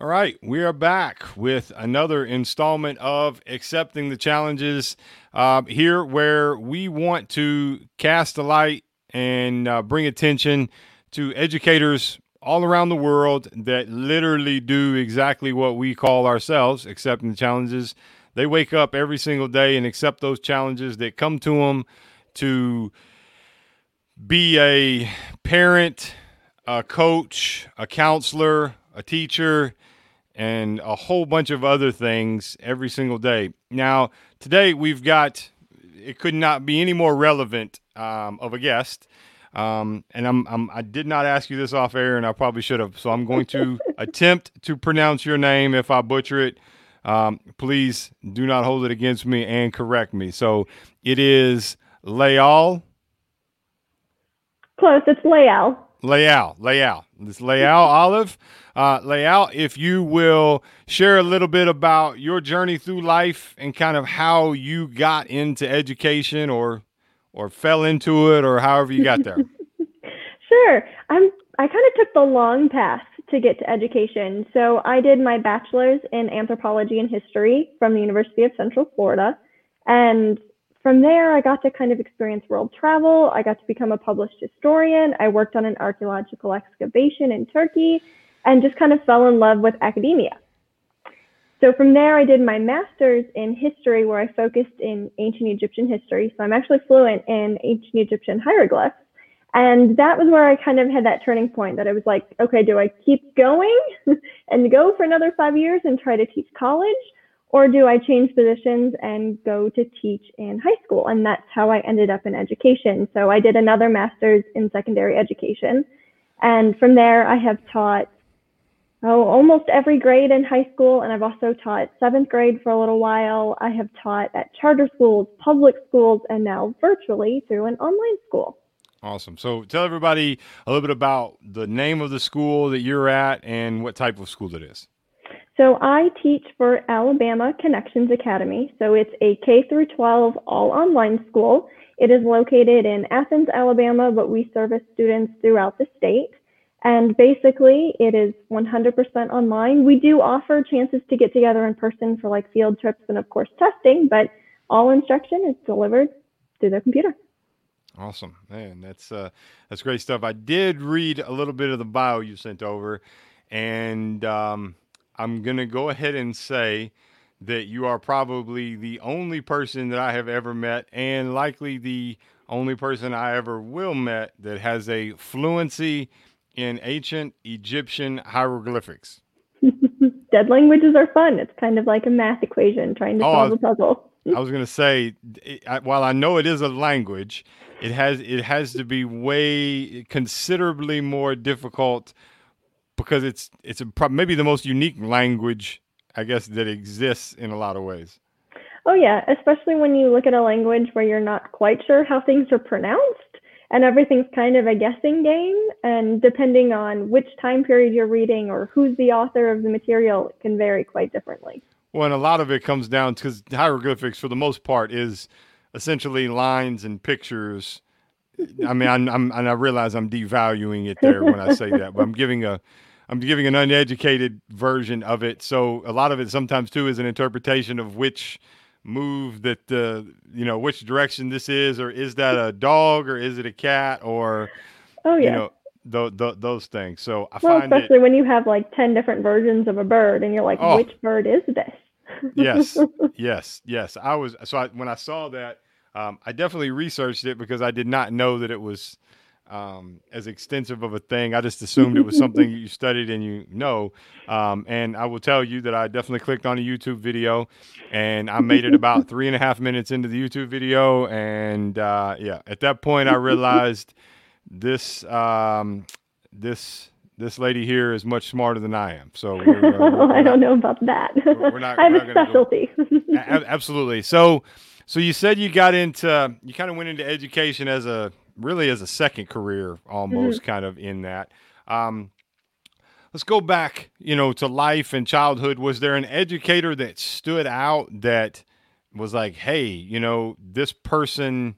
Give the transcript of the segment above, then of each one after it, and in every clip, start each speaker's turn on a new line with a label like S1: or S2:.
S1: All right, we are back with another installment of Accepting the Challenges. Uh, here, where we want to cast a light and uh, bring attention to educators all around the world that literally do exactly what we call ourselves accepting the challenges. They wake up every single day and accept those challenges that come to them to be a parent, a coach, a counselor, a teacher and a whole bunch of other things every single day. Now, today we've got, it could not be any more relevant um, of a guest. Um, and I'm, I'm, I did not ask you this off air, and I probably should have. So I'm going to attempt to pronounce your name. If I butcher it, um, please do not hold it against me and correct me. So it is Layal.
S2: Close. It's Layal.
S1: Layal. Layal. This Layal Olive. Uh, Layal, if you will share a little bit about your journey through life and kind of how you got into education or or fell into it or however you got there.
S2: sure. I'm I kind of took the long path to get to education. So I did my bachelor's in anthropology and history from the University of Central Florida. And from there, I got to kind of experience world travel. I got to become a published historian. I worked on an archaeological excavation in Turkey and just kind of fell in love with academia. So from there, I did my master's in history where I focused in ancient Egyptian history. So I'm actually fluent in ancient Egyptian hieroglyphs. And that was where I kind of had that turning point that I was like, okay, do I keep going and go for another five years and try to teach college? Or do I change positions and go to teach in high school? And that's how I ended up in education. So I did another master's in secondary education. And from there, I have taught oh, almost every grade in high school. And I've also taught seventh grade for a little while. I have taught at charter schools, public schools, and now virtually through an online school.
S1: Awesome. So tell everybody a little bit about the name of the school that you're at and what type of school it is.
S2: So I teach for Alabama Connections Academy. So it's a K through 12 all online school. It is located in Athens, Alabama, but we service students throughout the state. And basically, it is 100% online. We do offer chances to get together in person for like field trips and, of course, testing, but all instruction is delivered through the computer.
S1: Awesome, man. That's uh, that's great stuff. I did read a little bit of the bio you sent over, and um, I'm gonna go ahead and say that you are probably the only person that I have ever met, and likely the only person I ever will met that has a fluency in ancient Egyptian hieroglyphics?
S2: Dead languages are fun. It's kind of like a math equation trying to oh, solve a puzzle.
S1: I was going to say, it, I, while I know it is a language, it has it has to be way considerably more difficult because it's it's a, maybe the most unique language, I guess, that exists in a lot of ways.
S2: Oh yeah, especially when you look at a language where you're not quite sure how things are pronounced and everything's kind of a guessing game. And depending on which time period you're reading or who's the author of the material, it can vary quite differently.
S1: Well, and a lot of it comes down because hieroglyphics, for the most part, is essentially lines and pictures. I mean, I'm, I'm, and I realize I'm devaluing it there when I say that, but I'm giving a, I'm giving an uneducated version of it. So a lot of it sometimes too is an interpretation of which move that uh, you know which direction this is, or is that a dog, or is it a cat, or
S2: oh yeah.
S1: you know th- th- those things. So I
S2: well,
S1: find
S2: especially
S1: it,
S2: when you have like ten different versions of a bird, and you're like, oh, which bird is this?
S1: yes, yes, yes. I was so I, when I saw that, um, I definitely researched it because I did not know that it was um, as extensive of a thing. I just assumed it was something you studied and you know. Um, and I will tell you that I definitely clicked on a YouTube video and I made it about three and a half minutes into the YouTube video. And uh, yeah, at that point, I realized this um, this this lady here is much smarter than I am. So
S2: we're, uh, we're I don't not, know about that. We're not, I have a specialty.
S1: Absolutely. So so you said you got into you kind of went into education as a really as a second career almost mm-hmm. kind of in that. Um, let's go back, you know, to life and childhood. Was there an educator that stood out that was like, hey, you know, this person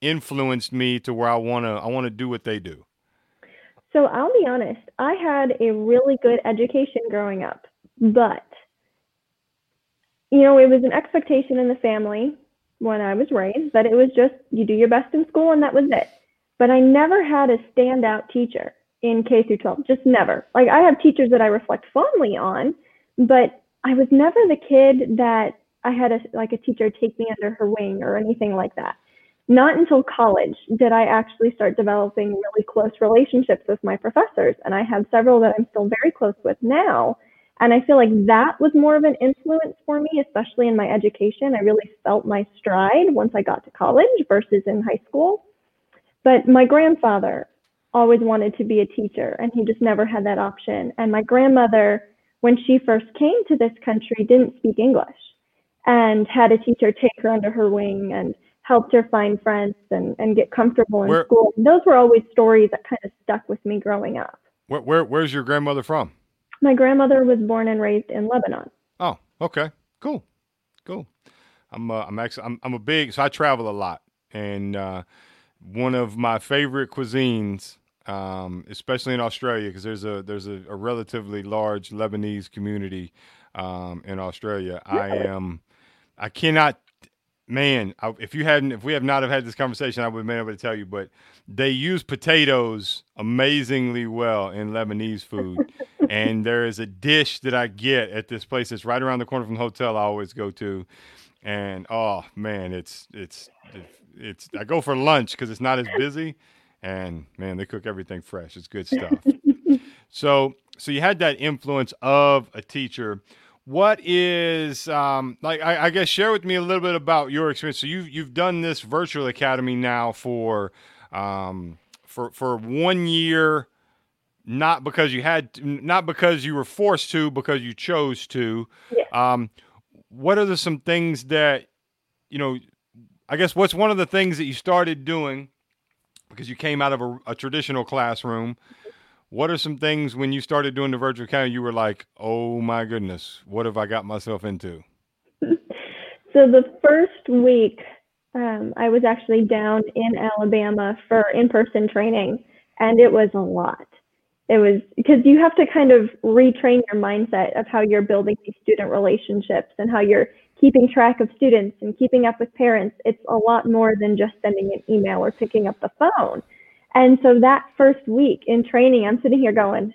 S1: influenced me to where I want to I want to do what they do?
S2: So I'll be honest, I had a really good education growing up, But, you know, it was an expectation in the family when I was raised that it was just you do your best in school and that was it. But I never had a standout teacher in K through 12, just never. Like I have teachers that I reflect fondly on, but I was never the kid that I had a like a teacher take me under her wing or anything like that. Not until college did I actually start developing really close relationships with my professors, and I have several that I'm still very close with now. And I feel like that was more of an influence for me, especially in my education. I really felt my stride once I got to college versus in high school. But my grandfather always wanted to be a teacher, and he just never had that option. And my grandmother, when she first came to this country, didn't speak English and had a teacher take her under her wing and helped her find friends and, and get comfortable in
S1: Where-
S2: school. Those were always stories that kind of stuck with me growing up.
S1: Where, where where's your grandmother from?
S2: My grandmother was born and raised in Lebanon.
S1: Oh, okay, cool, cool. I'm uh, I'm actually I'm I'm a big so I travel a lot, and uh, one of my favorite cuisines, um, especially in Australia, because there's a there's a, a relatively large Lebanese community um, in Australia. I am I cannot. Man, I, if you hadn't, if we have not have had this conversation, I would have been able to tell you. But they use potatoes amazingly well in Lebanese food and there is a dish that I get at this place that's right around the corner from the hotel I always go to, and oh man, it's it's it's I go for lunch because it's not as busy, and man, they cook everything fresh. It's good stuff. So so you had that influence of a teacher. What is um, like? I, I guess share with me a little bit about your experience. So you've you've done this virtual academy now for um, for for one year not because you had to, not because you were forced to because you chose to
S2: Yeah.
S1: um what are the some things that you know i guess what's one of the things that you started doing because you came out of a, a traditional classroom what are some things when you started doing the virtual academy you were like oh my goodness what have i got myself into
S2: So the first week, um, I was actually down in Alabama for in-person training, and it was a lot. It was because you have to kind of retrain your mindset of how you're building these student relationships and how you're keeping track of students and keeping up with parents. It's a lot more than just sending an email or picking up the phone. And so that first week in training, I'm sitting here going,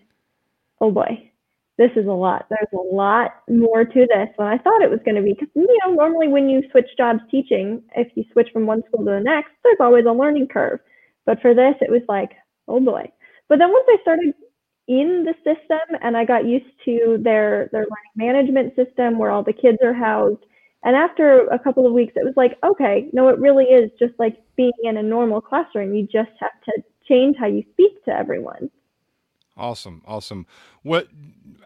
S2: oh boy, this is a lot. There's a lot more to this than I thought it was going to be. Because, you know, normally when you switch jobs teaching, if you switch from one school to the next, there's always a learning curve. But for this, it was like, oh boy. But then once I started in the system and I got used to their, their learning management system where all the kids are housed, and after a couple of weeks, it was like, okay, no, it really is just like being in a normal classroom. You just have to change how you speak to everyone.
S1: Awesome, awesome. What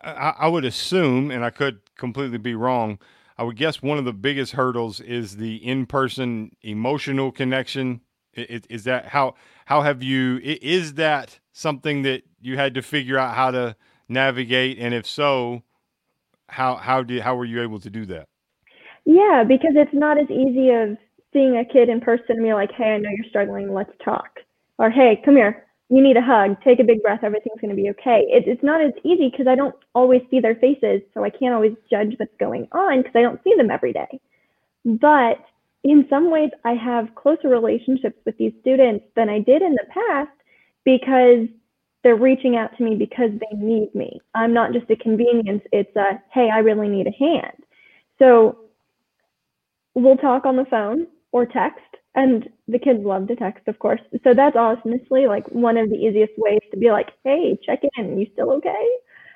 S1: I, I would assume, and I could completely be wrong, I would guess one of the biggest hurdles is the in-person emotional connection. I- i- Is that how how have you? Is that something that you had to figure out how to navigate? And if so, how how did how were you able to do that?
S2: Yeah, because it's not as easy of seeing a kid in person and be like, hey, I know you're struggling, let's talk. Or hey, come here, you need a hug, take a big breath, everything's going to be okay. It, it's not as easy because I don't always see their faces, so I can't always judge what's going on because I don't see them every day. But in some ways, I have closer relationships with these students than I did in the past because they're reaching out to me because they need me. I'm not just a convenience, it's a, hey, I really need a hand. So we'll talk on the phone or text and the kids love to text of course. So that's honestly like one of the easiest ways to be like hey check in. You still okay?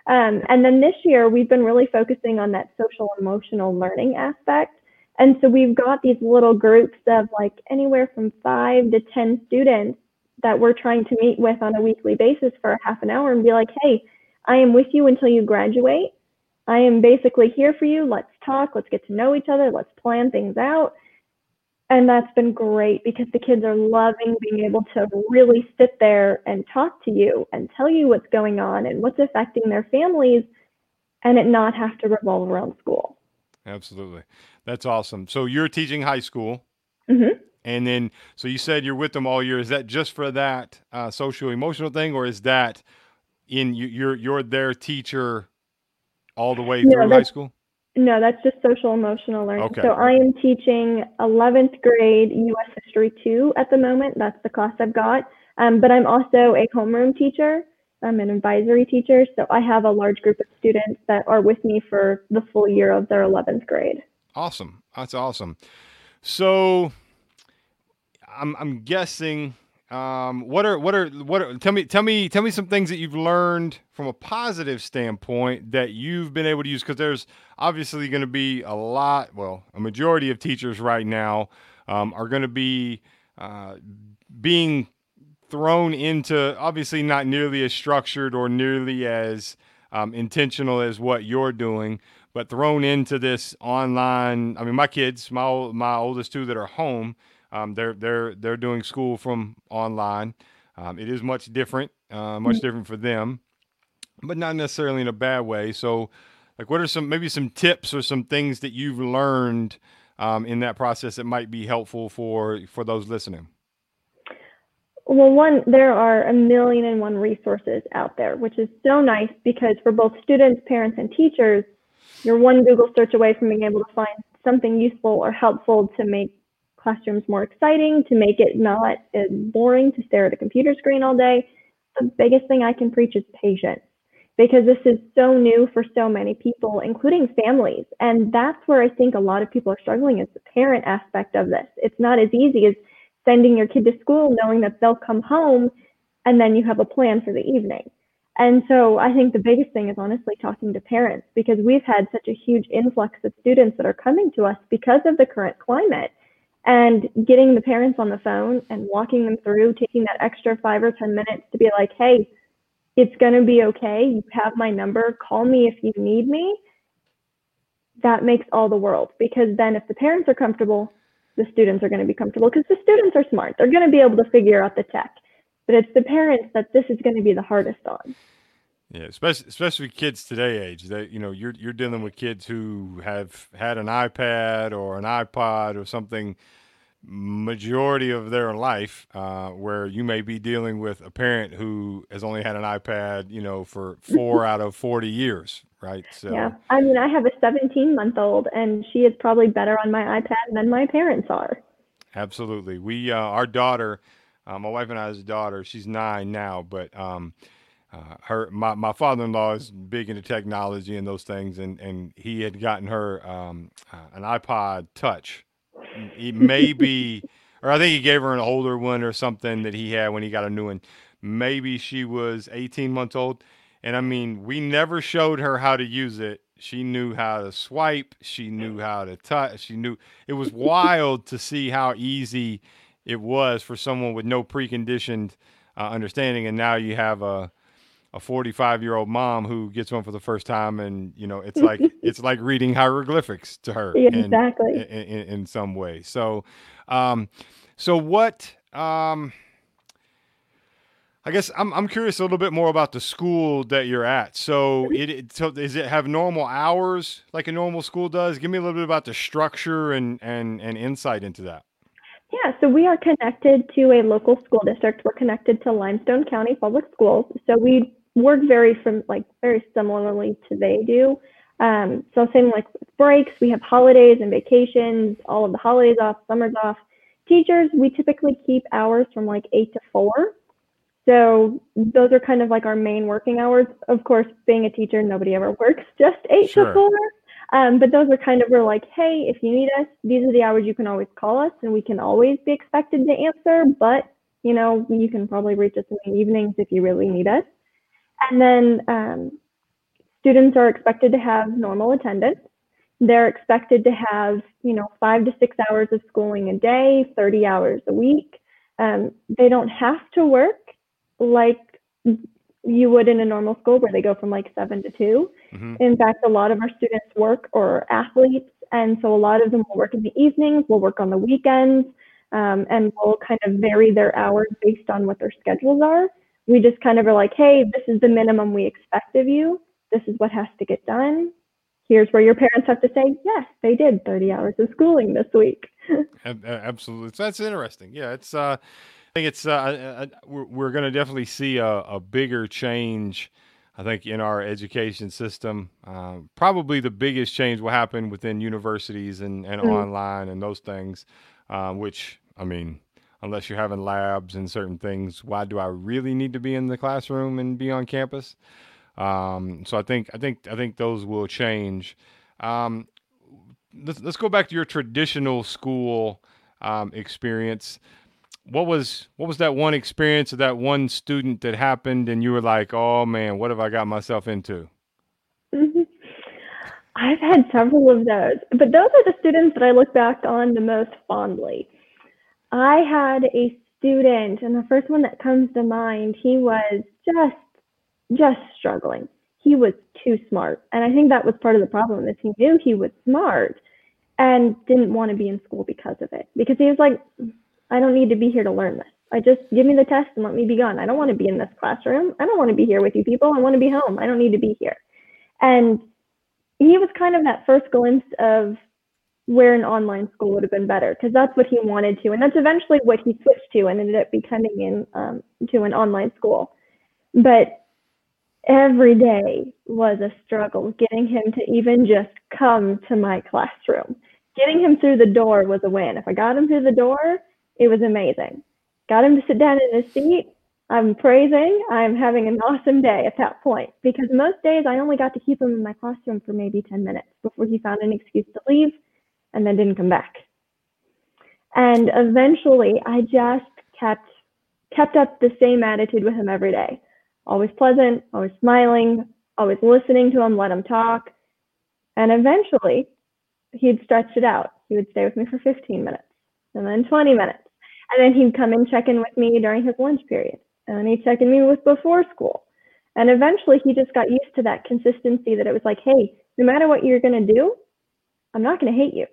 S2: Um, and then this year we've been really focusing on that social emotional learning aspect. And so we've got these little groups of like anywhere from five to ten students that we're trying to meet with on a weekly basis for a half an hour and be like hey i am with you until you graduate. I am basically here for you. Let's talk. Let's get to know each other. Let's plan things out. And that's been great because the kids are loving being able to really sit there and talk to you and tell you what's going on and what's affecting their families and it not have to revolve around school.
S1: Absolutely, that's awesome. So you're teaching high school.
S2: hmm
S1: And then, so you said you're with them all year. Is that just for that uh, social emotional thing, or is that in you, you're you're their teacher all the way through high school?
S2: No, that's just social emotional learning.
S1: Okay.
S2: So I am teaching 11th grade U.S. History 2 at the moment. That's the class I've got. Um, but I'm also a homeroom teacher. I'm an advisory teacher. So I have a large group of students that are with me for the full year of their 11th grade.
S1: Awesome. That's awesome. So I'm, I'm guessing um, what are what are what are tell me tell me tell me some things that you've learned from a positive standpoint that you've been able to use because there's obviously going to be a lot well a majority of teachers right now um, are going to be uh, being thrown into obviously not nearly as structured or nearly as um, intentional as what you're doing but thrown into this online i mean my kids my my oldest two that are home um, they're they're they're doing school from online. Um, it is much different, uh, much mm-hmm. different for them, but not necessarily in a bad way. So, like, what are some maybe some tips or some things that you've learned um, in that process that might be helpful for for those listening?
S2: Well, one, there are a million and one resources out there, which is so nice because for both students, parents, and teachers, you're one Google search away from being able to find something useful or helpful to make classrooms more exciting, to make it not boring to stare at a computer screen all day. The biggest thing I can preach is patience because this is so new for so many people, including families. And that's where I think a lot of people are struggling is the parent aspect of this. It's not as easy as sending your kid to school knowing that they'll come home and then you have a plan for the evening. And so I think the biggest thing is honestly talking to parents because we've had such a huge influx of students that are coming to us because of the current climate and getting the parents on the phone and walking them through, taking that extra five or 10 minutes to be like, hey, it's going to be okay. You have my number. Call me if you need me. That makes all the world because then if the parents are comfortable, the students are going to be comfortable because the students are smart. They're going to be able to figure out the tech. But it's the parents that this is going to be the hardest on.
S1: Yeah, especially especially kids today age. That you know, you're you're dealing with kids who have had an iPad or an iPod or something majority of their life, uh, where you may be dealing with a parent who has only had an iPad, you know, for four out of forty years, right?
S2: So yeah, I mean, I have a 17 month old, and she is probably better on my iPad than my parents are.
S1: Absolutely, we uh, our daughter, uh, my wife and I's daughter, she's nine now, but. Um, uh, her my, my father-in-law is big into technology and those things and and he had gotten her um, uh, an ipod touch. He maybe or i think he gave her an older one or something that he had when he got a new one. Maybe she was 18 months old. And i mean we never showed her how to use it. She knew how to swipe. She knew how to touch. She knew it was wild to see how easy it was for someone with no preconditioned uh, understanding. And now you have a a 45 year old mom who gets one for the first time and you know it's like it's like reading hieroglyphics to her
S2: exactly
S1: in, in, in, some way so um so what um I guess I'm I'm curious a little bit more about the school that you're at. So it, it so does it have normal hours like a normal school does? Give me a little bit about the structure and and and insight into that.
S2: Yeah, so we are connected to a local school district. We're connected to Limestone County Public Schools. So we work very from like very similarly to they do. Um, so same like breaks, we have holidays and vacations, all of the holidays off, summers off. Teachers, we typically keep hours from like eight to four. So those are kind of like our main working hours. Of course, being a teacher, nobody ever works just eight sure. to four. Um, but those are kind of where like, hey, if you need us, these are the hours you can always call us, and we can always be expected to answer. But you know, you can probably reach us in the evenings if you really need us. And then um, students are expected to have normal attendance. They're expected to have, you know, five to six hours of schooling a day, 30 hours a week. Um, they don't have to work like you would in a normal school where they go from like seven to 2 mm-hmm. In fact, a lot of our students work or are athletes. And so a lot of them will work in the evenings, will work on the weekends, um, and will kind of vary their hours based on what their schedules are we just kind of are like, hey, this is the minimum we expect of you. This is what has to get done. Here's where your parents have to say, yes, they did 30 hours of schooling this week.
S1: Absolutely. So that's interesting. Yeah, it's, uh, I think it's, uh, we're, we're going to definitely see a, a, bigger change I think in our education system, uh, probably the biggest change will happen within universities and, and mm. online and those things, uh, which, I mean, unless you're having labs and certain things, why do I really need to be in the classroom and be on campus? Um, so I think, I think, I think those will change. Um, let's, let's go back to your traditional school um, experience what was what was that one experience of that one student that happened and you were like oh man what have i got myself into
S2: mm-hmm. i've had several of those but those are the students that i look back on the most fondly i had a student and the first one that comes to mind he was just just struggling he was too smart and i think that was part of the problem is he knew he was smart and didn't want to be in school because of it because he was like I don't need to be here to learn this. I just give me the test and let me be gone. I don't want to be in this classroom. I don't want to be here with you people. I want to be home. I don't need to be here. And he was kind of that first glimpse of where an online school would have been better because that's what he wanted to. And that's eventually what he switched to and ended up becoming in um, to an online school. But every day was a struggle getting him to even just come to my classroom. Getting him through the door was a win. If I got him through the door, it was amazing. Got him to sit down in his seat. I'm praising. I'm having an awesome day at that point because most days I only got to keep him in my classroom for maybe 10 minutes before he found an excuse to leave and then didn't come back. And eventually I just kept kept up the same attitude with him every day. Always pleasant, always smiling, always listening to him, let him talk. And eventually he'd stretch it out. He would stay with me for 15 minutes and then 20 minutes. And then he'd come and check in with me during his lunch period. And then he'd check in with me with before school. And eventually he just got used to that consistency that it was like, hey, no matter what you're going to do, I'm not going to hate you.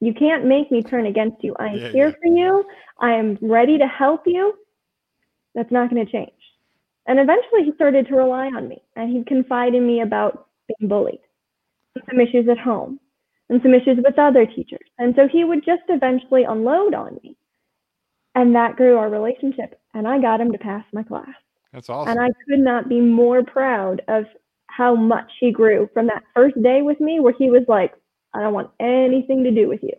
S2: You can't make me turn against you. I'm yeah, here yeah. for you. I am ready to help you. That's not going to change. And eventually he started to rely on me and he'd confide in me about being bullied, some issues at home, and some issues with other teachers. And so he would just eventually unload on me. And that grew our relationship. And I got him to pass my class.
S1: That's awesome.
S2: And I could not be more proud of how much he grew from that first day with me, where he was like, I don't want anything to do with you.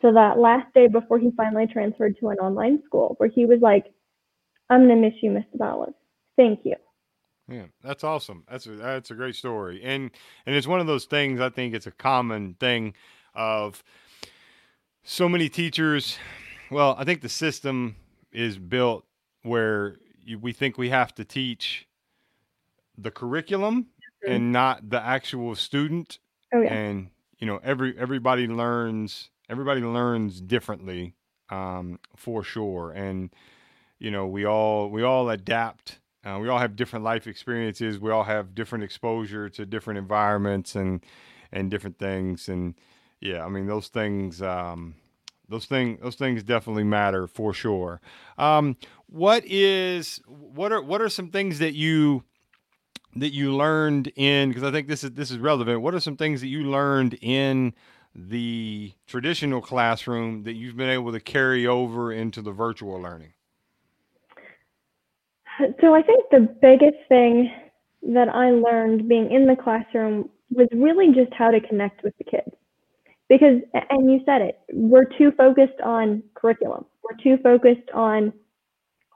S2: So that last day before he finally transferred to an online school, where he was like, I'm going to miss you, Mrs. Olive. Thank you.
S1: Yeah, that's awesome. That's a, that's a great story, and and it's one of those things. I think it's a common thing of so many teachers. Well, I think the system is built where you, we think we have to teach the curriculum mm-hmm. and not the actual student.
S2: Oh, yeah.
S1: And you know, every everybody learns everybody learns differently um, for sure, and you know, we all we all adapt uh, we all have different life experiences. We all have different exposure to different environments and and different things. And yeah, I mean those things. Um, those things those things definitely matter for sure. Um, what is what are what are some things that you that you learned in because I think this is this is relevant. What are some things that you learned in the traditional classroom that you've been able to carry over into the virtual learning?
S2: So I think the biggest thing that I learned being in the classroom was really just how to connect with the kids. Because, and you said it, we're too focused on curriculum. We're too focused on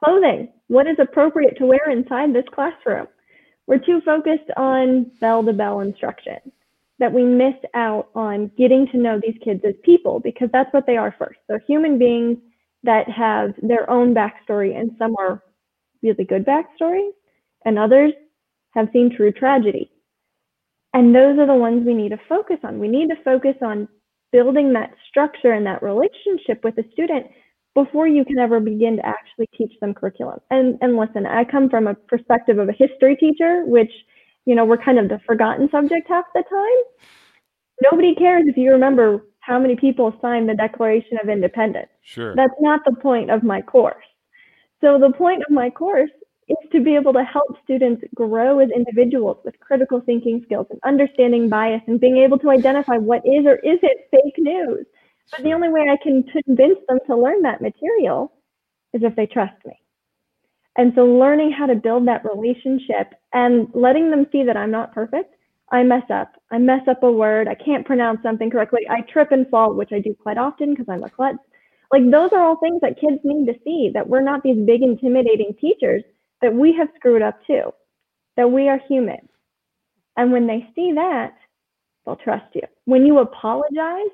S2: clothing. What is appropriate to wear inside this classroom? We're too focused on bell to bell instruction that we miss out on getting to know these kids as people because that's what they are first. They're human beings that have their own backstory and some are really good backstories, and others have seen true tragedy. And those are the ones we need to focus on. We need to focus on building that structure and that relationship with the student before you can ever begin to actually teach them curriculum. And and listen, I come from a perspective of a history teacher, which, you know, we're kind of the forgotten subject half the time. Nobody cares if you remember how many people signed the Declaration of Independence.
S1: Sure.
S2: That's not the point of my course. So the point of my course is to be able to help students grow as individuals with critical thinking skills and understanding bias and being able to identify what is or isn't fake news. But the only way I can convince them to learn that material is if they trust me. And so learning how to build that relationship and letting them see that I'm not perfect. I mess up. I mess up a word. I can't pronounce something correctly. I trip and fall, which I do quite often because I'm a klutz. Like those are all things that kids need to see that we're not these big intimidating teachers, that we have screwed up too, that we are human. And when they see that, they'll trust you. When you apologize,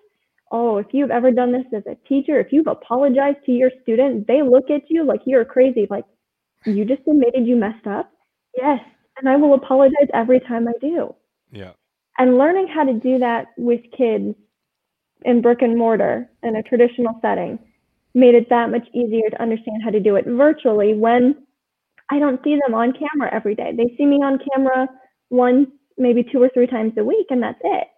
S2: oh, if you've ever done this as a teacher, if you've apologized to your student, they look at you like you're crazy, like you just admitted you messed up. Yes. And I will apologize every time I do.
S1: Yeah.
S2: And learning how to do that with kids in brick and mortar in a traditional setting made it that much easier to understand how to do it virtually when I don't see them on camera every day. They see me on camera one, maybe two or three times a week, and that's it.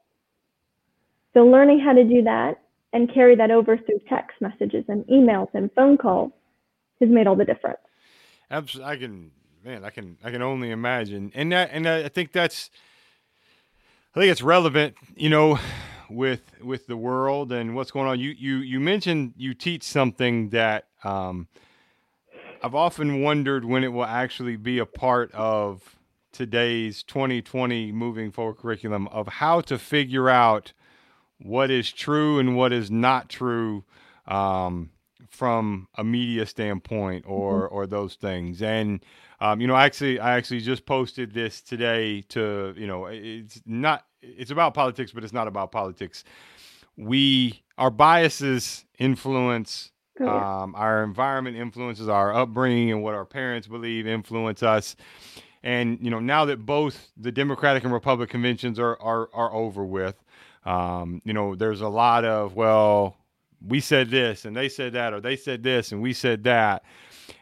S2: So learning how to do that and carry that over through text messages and emails and phone calls has made all the difference.
S1: Absolutely, I can, man, I can, I can only imagine, and that, and I think that's, I think it's relevant, you know, with with the world and what's going on. You you you mentioned you teach something that um, I've often wondered when it will actually be a part of today's 2020 moving forward curriculum of how to figure out what is true and what is not true um, from a media standpoint or mm-hmm. or those things and um, you know actually i actually just posted this today to you know it's not it's about politics but it's not about politics we our biases influence oh, yeah. um, our environment influences our upbringing and what our parents believe influence us and you know now that both the democratic and republican conventions are are, are over with um, you know there's a lot of well we said this and they said that or they said this and we said that.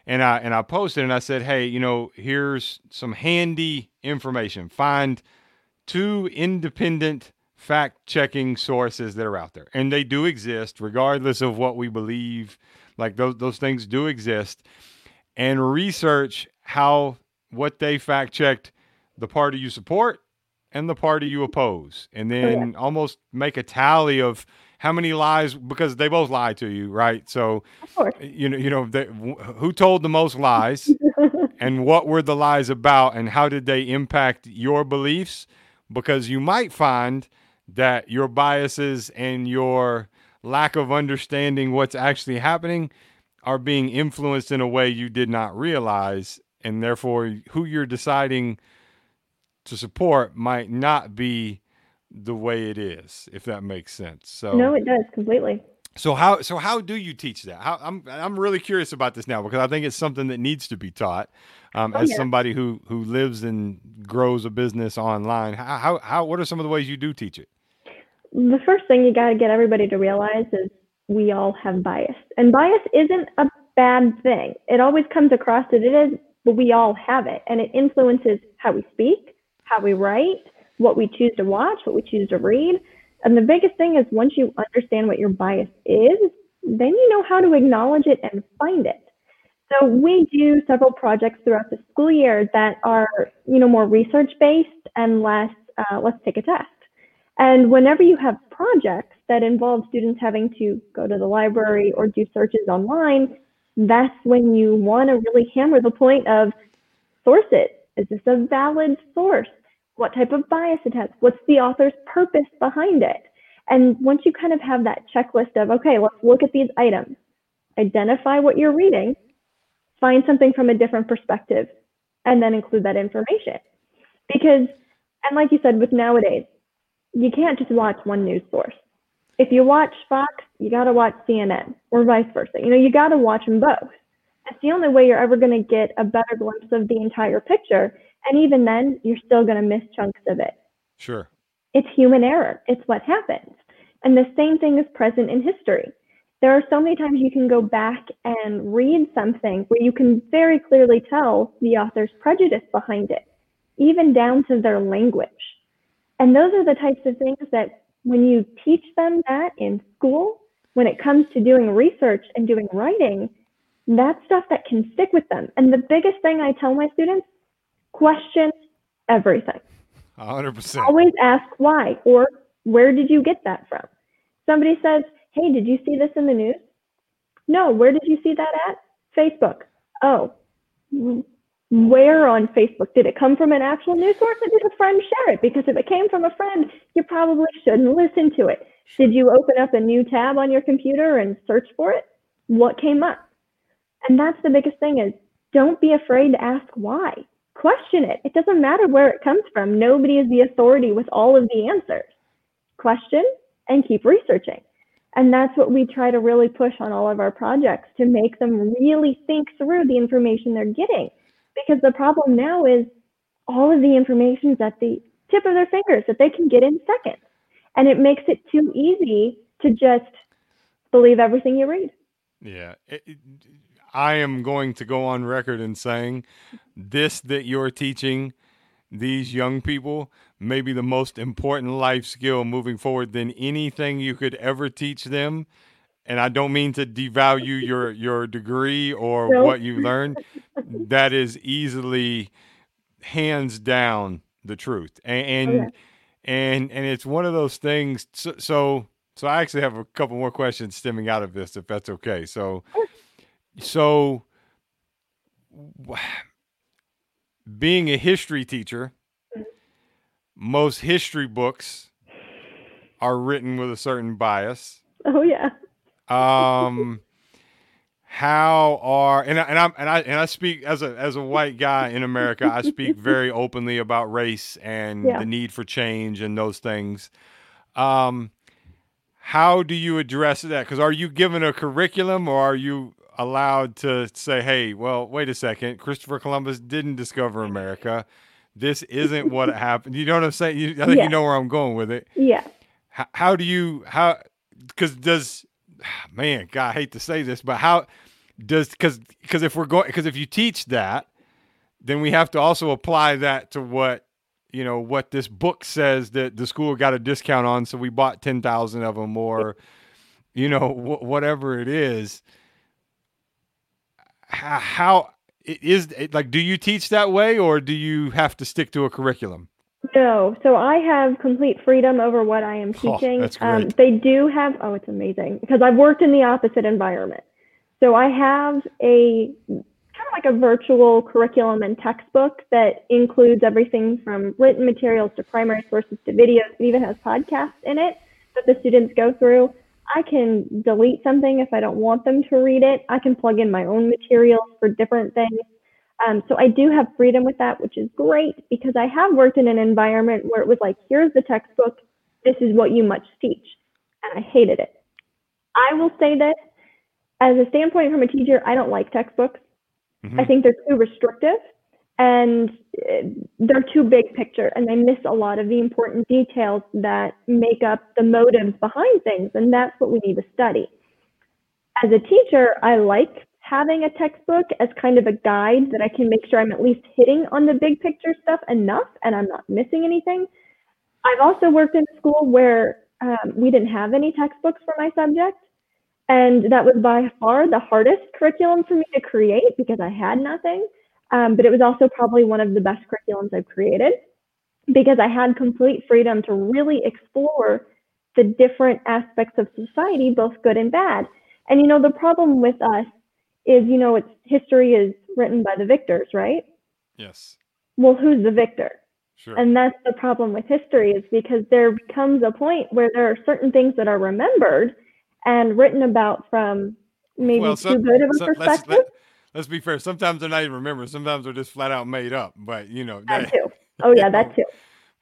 S1: And i and i posted and i said hey you know here's some handy information. Find two independent fact checking sources that are out there. And they do exist regardless of what we believe like those those things do exist. And research how what they fact checked the party you support and the party you oppose and then yeah. almost make a tally of how many lies because they both lie to you, right? So, eh, you know, you know, they, who told the most lies, and what were the lies about, and how did they impact your beliefs? Because you might find that your biases and your lack of understanding what's actually happening are being influenced in a way you did not realize, and therefore, who you're deciding to support might not be the way it is, if that makes sense. So
S2: no, it does completely.
S1: So how so how do you teach that? How, I'm I'm really curious about this now because I think it's something that needs to be taught. Um, oh, as yeah. somebody who who lives and grows a business online, how, how how what are some of the ways you do teach it?
S2: The first thing you got to get everybody to realize is we all have bias, and bias isn't a bad thing. It always comes across that it is, but we all have it, and it influences how we speak, how we write, what we choose to watch, what we choose to read. And the biggest thing is once you understand what your bias is, then you know how to acknowledge it and find it. So we do several projects throughout the school year that are, you know, more research based and less, uh, let's take a test. And whenever you have projects that involve students having to go to the library or do searches online, that's when you want to really hammer the point of source it. Is this a valid source? what type of bias it has, what's the author's purpose behind it. And once you kind of have that checklist of, okay, let's look at these items, identify what you're reading, find something from a different perspective, and then include that information. Because, and like you said, with nowadays, you can't just watch one news source. If you watch Fox, you got to watch CNN or vice versa. You know, you got to watch them both. It's the only way you're ever going to get a better glimpse of the entire picture and even then, you're still going to miss chunks of it.
S1: Sure.
S2: It's human error. It's what happens. And the same thing is present in history. There are so many times you can go back and read something where you can very clearly tell the author's prejudice behind it, even down to their language. And those are the types of things that when you teach them that in school, when it comes to doing research and doing writing, that's stuff that can stick with them. And the biggest thing I tell my students question everything.
S1: 100%.
S2: Always ask why or where did you get that from? Somebody says, hey, did you see this in the news? No, where did you see that at? Facebook. Oh, where on Facebook? Did it come from an actual news source or did a friend share it? Because if it came from a friend, you probably shouldn't listen to it. Did you open up a new tab on your computer and search for it? What came up? And that's the biggest thing is don't be afraid to ask why. Question it. It doesn't matter where it comes from. Nobody is the authority with all of the answers. Question and keep researching. And that's what we try to really push on all of our projects to make them really think through the information they're getting. Because the problem now is all of the information is at the tip of their fingers that they can get in seconds. And it makes it too easy to just believe everything you read.
S1: Yeah. It, it, I am going to go on record in saying this that you're teaching these young people may be the most important life skill moving forward than anything you could ever teach them. And I don't mean to devalue your your degree or no. what you learned. that is easily hands down the truth. And and, oh, yeah. and and it's one of those things so, so so I actually have a couple more questions stemming out of this if that's okay. So so being a history teacher, most history books are written with a certain bias.
S2: Oh yeah.
S1: Um how are and I, and I and I and I speak as a as a white guy in America, I speak very openly about race and yeah. the need for change and those things. Um how do you address that? Because are you given a curriculum or are you allowed to say, hey, well, wait a second, Christopher Columbus didn't discover America. This isn't what happened. You know what I'm saying? You, I think yeah. you know where I'm going with it.
S2: Yeah.
S1: How, how do you, how, because does, man, God, I hate to say this, but how does, because, because if we're going, because if you teach that, then we have to also apply that to what you know what this book says that the school got a discount on so we bought 10,000 of them or you know wh- whatever it is how, it is it like do you teach that way or do you have to stick to a curriculum?
S2: No. So i have complete freedom over what i am teaching.
S1: oh, that's great.
S2: Um, they do have oh it's amazing because i've worked in the opposite environment. So i have a kind of like a virtual curriculum and textbook that includes everything from written materials to primary sources to videos. It even has podcasts in it that the students go through I can delete something if I don't want them to read it. I can plug in my own materials for different things. Um, so I do have freedom with that, which is great because I have worked in an environment where it was like, here's the textbook, this is what you must teach. And I hated it. I will say this as a standpoint from a teacher, I don't like textbooks. Mm-hmm. I think they're too restrictive and uh, they're too big picture and they miss a lot of the important details that make up the motives behind things and that's what we need to study. As a teacher i like having a textbook as kind of a guide that i can make sure i'm at least hitting on the big picture stuff enough and i'm not missing anything. I've also worked in school where um, we didn't have any textbooks for my subject and that was by far the hardest curriculum for me to create because i had nothing um, but it was also probably one of the best curriculums I've created because I had complete freedom to really explore the different aspects of society, both good and bad. And you know, the problem with us is, you know, it's history is written by the victors, right?
S1: Yes.
S2: Well, who's the victor?
S1: Sure.
S2: And that's the problem with history is because there becomes a point where there are certain things that are remembered and written about from maybe well, so, too good of a so perspective. Let's, let,
S1: let's be fair. Sometimes they're not even remembered. Sometimes they're just flat out made up. But you know
S2: that, that too. Oh yeah, that too.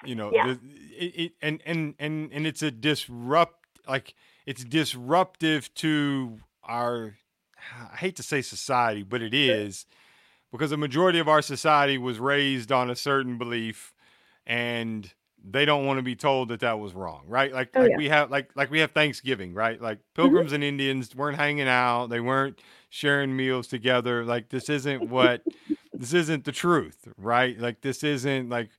S1: You know, yeah. it, it, and and and and it's a disrupt like it's disruptive to our. I hate to say society, but it is because the majority of our society was raised on a certain belief, and they don't want to be told that that was wrong, right? Like, oh, like yeah. we have like like we have Thanksgiving, right? Like mm-hmm. pilgrims mm-hmm. and Indians weren't hanging out, they weren't sharing meals together. Like this isn't what this isn't the truth, right? Like this isn't like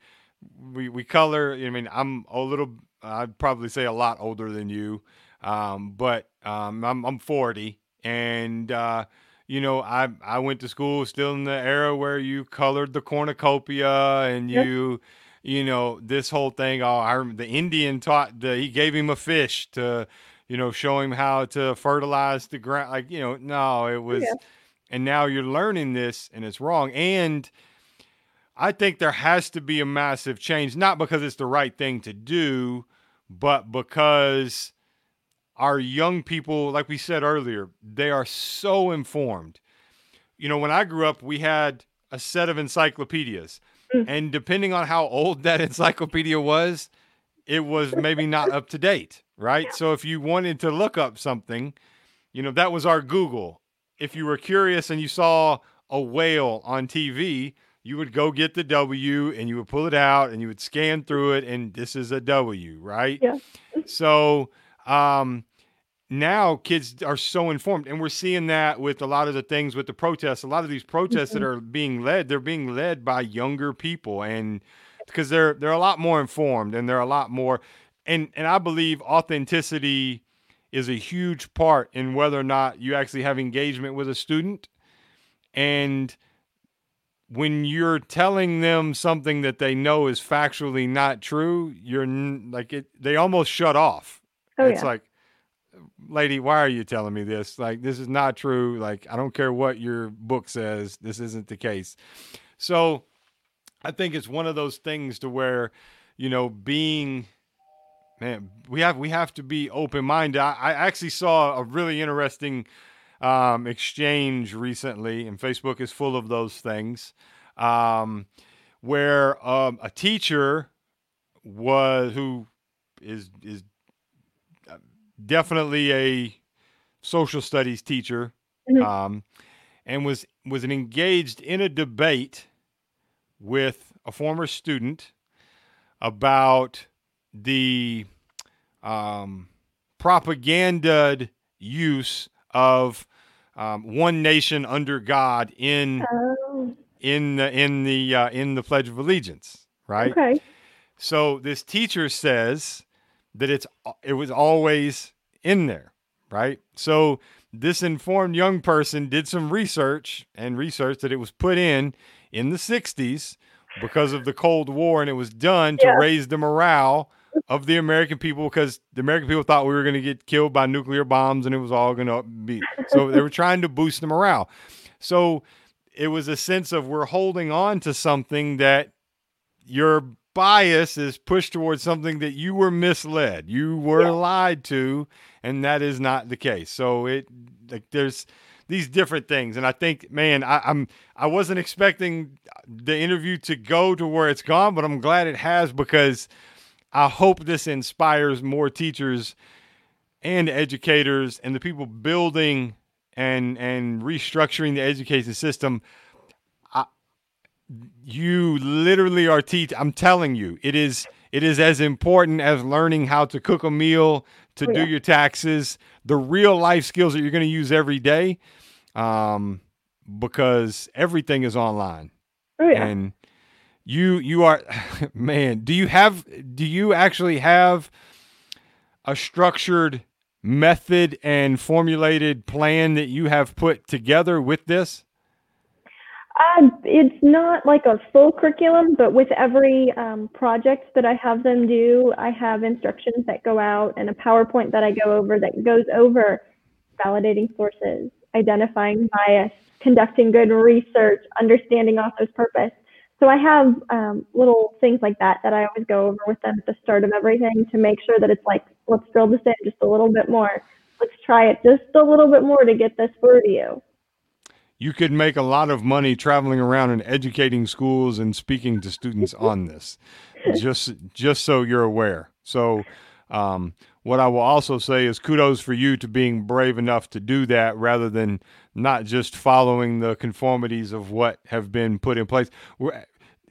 S1: we we color. I mean, I'm a little. I'd probably say a lot older than you, um, but um, I'm I'm 40, and uh, you know I I went to school still in the era where you colored the cornucopia and you. Yep you know, this whole thing. Oh, I the Indian taught the, he gave him a fish to, you know, show him how to fertilize the ground. Like, you know, no, it was, yeah. and now you're learning this and it's wrong. And I think there has to be a massive change, not because it's the right thing to do, but because our young people, like we said earlier, they are so informed. You know, when I grew up, we had a set of encyclopedias. Mm. And depending on how old that encyclopedia was, it was maybe not up to date, right? So if you wanted to look up something, you know, that was our Google. If you were curious and you saw a whale on TV, you would go get the W and you would pull it out and you would scan through it and this is a W, right?
S2: Yeah.
S1: so um, now kids are so informed and we're seeing that with a lot of the things with the protests. A lot of these protests mm-hmm. that are being led, they're being led by younger people and because they're they're a lot more informed and they're a lot more and and I believe authenticity is a huge part in whether or not you actually have engagement with a student and when you're telling them something that they know is factually not true, you're like it. They almost shut off. Oh, it's yeah. like, lady, why are you telling me this? Like, this is not true. Like, I don't care what your book says. This isn't the case. So, I think it's one of those things to where, you know, being man, we have we have to be open minded. I, I actually saw a really interesting um, exchange recently, and Facebook is full of those things, um, where um, a teacher was who is is definitely a social studies teacher, mm-hmm. um, and was was engaged in a debate with a former student about the um, propaganda use of um, one nation under God in oh. in the in the uh, in the Pledge of Allegiance, right?
S2: Okay.
S1: So this teacher says that it's it was always in there, right? So this informed young person did some research and research that it was put in in the 60s because of the Cold War and it was done to yeah. raise the morale of the American people because the American people thought we were going to get killed by nuclear bombs and it was all going to be. So they were trying to boost the morale. So it was a sense of we're holding on to something that your bias is pushed towards something that you were misled, you were yeah. lied to, and that is not the case. So it like there's these different things, and I think, man, I, I'm I wasn't expecting the interview to go to where it's gone, but I'm glad it has because I hope this inspires more teachers and educators and the people building and and restructuring the education system. You literally are teach. I'm telling you, it is it is as important as learning how to cook a meal, to oh, yeah. do your taxes, the real life skills that you're going to use every day, um, because everything is online.
S2: Oh, yeah.
S1: And you you are man do you have do you actually have a structured method and formulated plan that you have put together with this
S2: uh, it's not like a full curriculum, but with every um, project that I have them do, I have instructions that go out and a PowerPoint that I go over that goes over validating sources, identifying bias, conducting good research, understanding author's purpose, so I have um, little things like that that I always go over with them at the start of everything to make sure that it's like, let's drill this in just a little bit more. Let's try it just a little bit more to get this for you.
S1: You could make a lot of money traveling around and educating schools and speaking to students on this. just just so you're aware. So um, what I will also say is kudos for you to being brave enough to do that rather than not just following the conformities of what have been put in place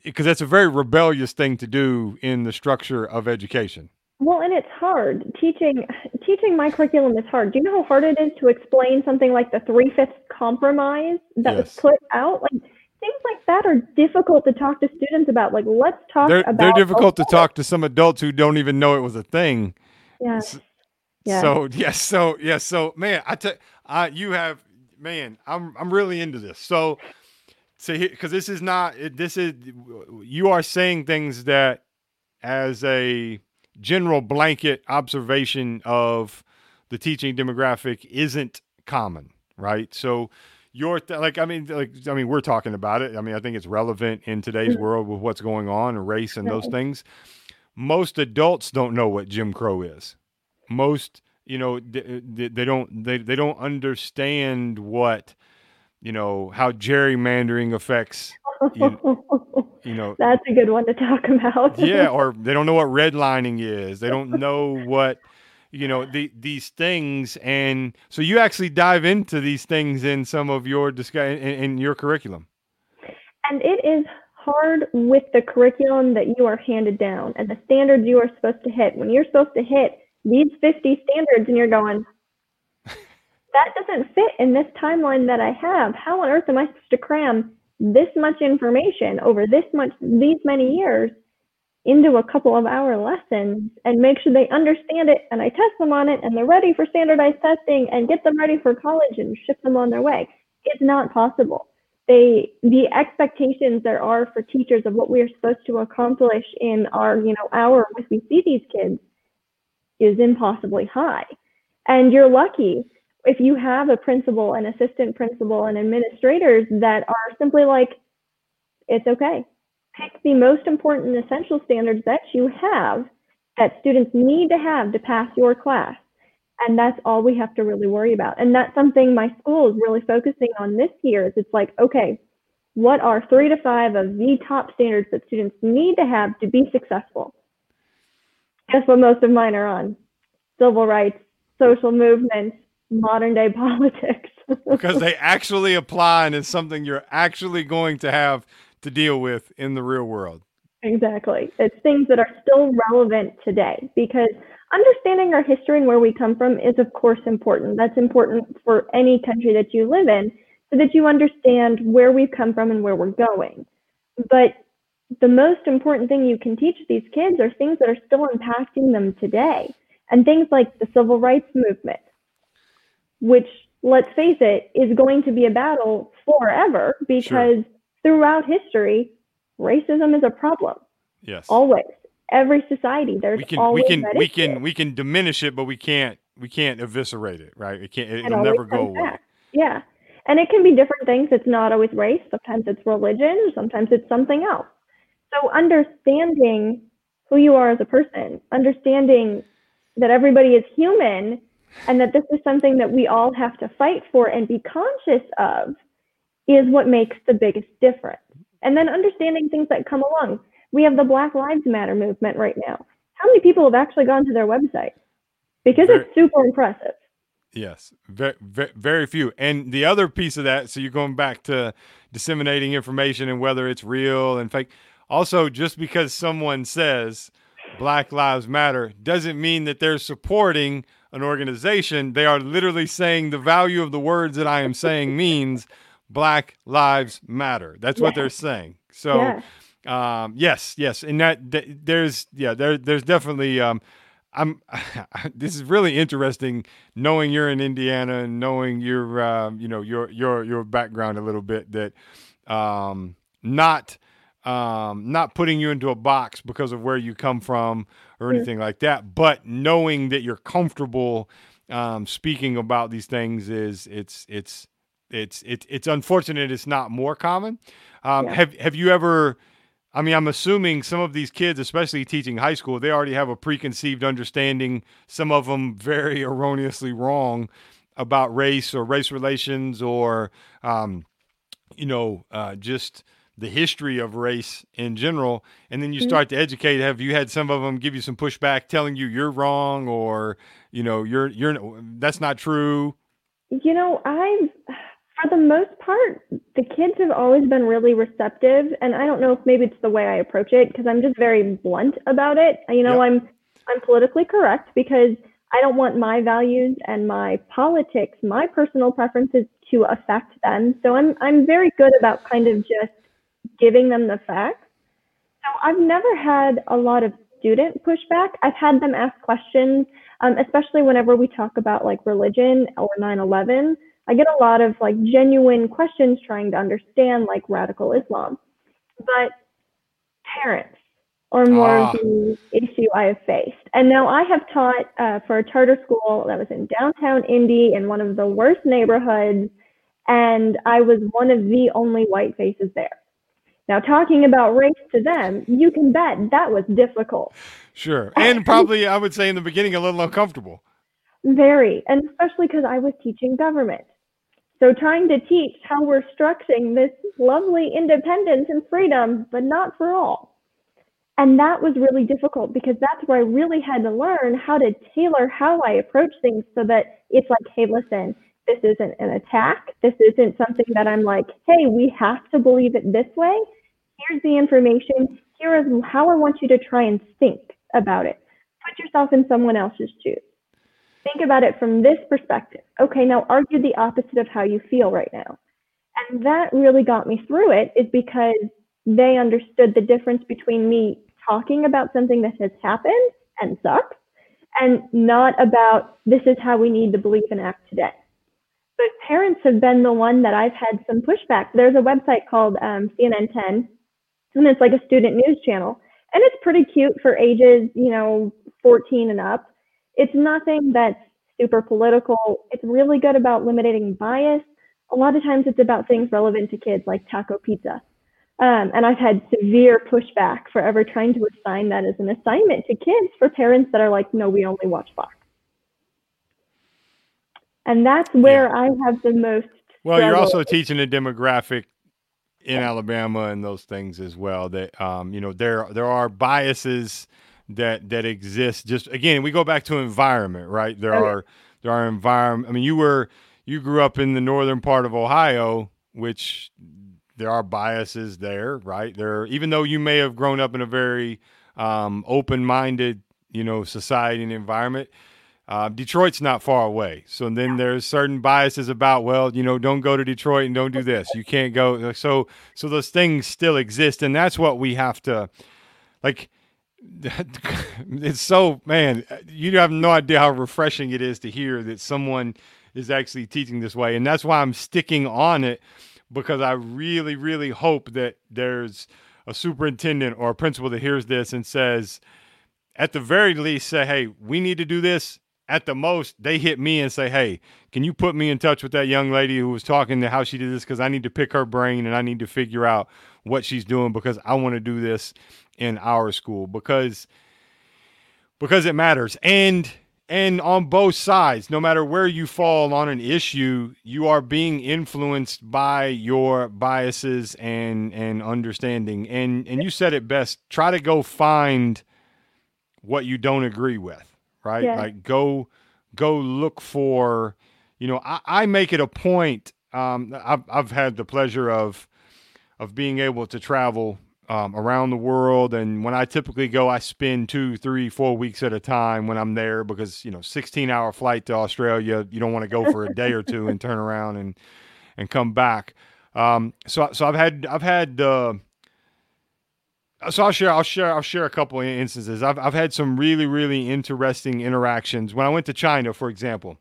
S1: because that's a very rebellious thing to do in the structure of education.
S2: Well, and it's hard teaching. Teaching my curriculum is hard. Do you know how hard it is to explain something like the three fifths compromise that yes. was put out? Like things like that are difficult to talk to students about. Like, let's talk
S1: they're,
S2: about.
S1: They're difficult to talk to some adults who don't even know it was a thing.
S2: Yes. Yeah.
S1: So yes, so yes, so man, I tell uh, you have man, I'm I'm really into this. So so because this is not this is you are saying things that as a general blanket observation of the teaching demographic isn't common right so your th- like I mean like I mean we're talking about it. I mean I think it's relevant in today's mm-hmm. world with what's going on and race and those things. Most adults don't know what Jim Crow is. Most you know they, they don't they, they don't understand what you know how gerrymandering affects you, you know.
S2: That's a good one to talk about.
S1: Yeah or they don't know what redlining is. They don't know what you know the, these things. And so you actually dive into these things in some of your discuss in, in your curriculum.
S2: And it is hard with the curriculum that you are handed down and the standards you are supposed to hit. When you're supposed to hit these 50 standards and you're going that doesn't fit in this timeline that i have how on earth am i supposed to cram this much information over this much these many years into a couple of hour lessons and make sure they understand it and I test them on it and they're ready for standardized testing and get them ready for college and ship them on their way. It's not possible. They the expectations there are for teachers of what we are supposed to accomplish in our, you know, hour with we see these kids is impossibly high. And you're lucky if you have a principal, an assistant principal, and administrators that are simply like, it's okay pick the most important essential standards that you have that students need to have to pass your class. And that's all we have to really worry about. And that's something my school is really focusing on this year is it's like, okay, what are three to five of the top standards that students need to have to be successful? Guess what most of mine are on? Civil rights, social movements, modern day politics.
S1: because they actually apply and it's something you're actually going to have to deal with in the real world.
S2: Exactly. It's things that are still relevant today because understanding our history and where we come from is, of course, important. That's important for any country that you live in so that you understand where we've come from and where we're going. But the most important thing you can teach these kids are things that are still impacting them today. And things like the civil rights movement, which, let's face it, is going to be a battle forever because sure throughout history, racism is a problem.
S1: Yes.
S2: Always. Every society, there's
S1: we can
S2: always
S1: we can
S2: we
S1: issue. can we can diminish it, but we can't we can't eviscerate it, right? It can't it, will never go away. Back.
S2: Yeah. And it can be different things. It's not always race. Sometimes it's religion. Sometimes it's something else. So understanding who you are as a person, understanding that everybody is human and that this is something that we all have to fight for and be conscious of is what makes the biggest difference. And then understanding things that come along. We have the Black Lives Matter movement right now. How many people have actually gone to their website? Because very, it's super impressive.
S1: Yes, very, very, very few. And the other piece of that, so you're going back to disseminating information and whether it's real and fake. Also, just because someone says Black Lives Matter doesn't mean that they're supporting an organization. They are literally saying the value of the words that I am saying means Black Lives Matter. That's yeah. what they're saying. So, yeah. um, yes, yes, and that, there's yeah there there's definitely um, I'm this is really interesting knowing you're in Indiana and knowing your um, you know your your your background a little bit that um, not um, not putting you into a box because of where you come from or anything like that, but knowing that you're comfortable um, speaking about these things is it's it's it's it's it's unfortunate it's not more common. Um, yeah. Have have you ever? I mean, I'm assuming some of these kids, especially teaching high school, they already have a preconceived understanding. Some of them very erroneously wrong about race or race relations or, um, you know, uh, just the history of race in general. And then you mm-hmm. start to educate. Have you had some of them give you some pushback, telling you you're wrong or you know you're you're that's not true?
S2: You know, I've for the most part, the kids have always been really receptive, and I don't know if maybe it's the way I approach it because I'm just very blunt about it. You know, yep. I'm I'm politically correct because I don't want my values and my politics, my personal preferences to affect them. So I'm I'm very good about kind of just giving them the facts. So I've never had a lot of student pushback. I've had them ask questions, um, especially whenever we talk about like religion or 9/11. I get a lot of like genuine questions trying to understand like radical Islam. But parents are more of ah. the issue I have faced. And now I have taught uh, for a charter school that was in downtown Indy in one of the worst neighborhoods. and I was one of the only white faces there. Now, talking about race to them, you can bet that was difficult.
S1: Sure. And probably, I would say in the beginning, a little uncomfortable.
S2: Very, and especially because I was teaching government. So, trying to teach how we're structuring this lovely independence and freedom, but not for all. And that was really difficult because that's where I really had to learn how to tailor how I approach things so that it's like, hey, listen, this isn't an attack. This isn't something that I'm like, hey, we have to believe it this way. Here's the information. Here is how I want you to try and think about it. Put yourself in someone else's shoes. Think about it from this perspective. Okay, now argue the opposite of how you feel right now. And that really got me through it is because they understood the difference between me talking about something that has happened and sucks and not about this is how we need to believe and act today. But parents have been the one that I've had some pushback. There's a website called um, CNN 10, and it's like a student news channel, and it's pretty cute for ages, you know, 14 and up. It's nothing that's super political. It's really good about limiting bias. A lot of times it's about things relevant to kids like taco pizza. Um, and I've had severe pushback for ever trying to assign that as an assignment to kids for parents that are like, no, we only watch Fox. And that's where yeah. I have the most.
S1: Well, you're also teaching a demographic in Alabama and those things as well. That um, you know there there are biases that that exist. Just again, we go back to environment, right? There okay. are there are environment. I mean, you were you grew up in the northern part of Ohio, which there are biases there, right? There, even though you may have grown up in a very um, open-minded, you know, society and environment, uh, Detroit's not far away. So then there's certain biases about, well, you know, don't go to Detroit and don't do this. You can't go. So so those things still exist, and that's what we have to, like. It's so man, you have no idea how refreshing it is to hear that someone is actually teaching this way, and that's why I'm sticking on it because I really, really hope that there's a superintendent or a principal that hears this and says, at the very least, say, hey, we need to do this. At the most, they hit me and say, hey, can you put me in touch with that young lady who was talking to how she did this? Because I need to pick her brain and I need to figure out what she's doing because I want to do this in our school because because it matters. And and on both sides, no matter where you fall on an issue, you are being influenced by your biases and and understanding. And and you said it best. Try to go find what you don't agree with, right? Yeah. Like go go look for. You know, I, I make it a point. Um, I've I've had the pleasure of of being able to travel um, around the world. And when I typically go, I spend two, three, four weeks at a time when I'm there because you know, 16 hour flight to Australia, you don't want to go for a day or two and turn around and and come back. Um, so so I've had I've had uh, so I'll share I'll share I'll share a couple instances. I've I've had some really really interesting interactions when I went to China, for example.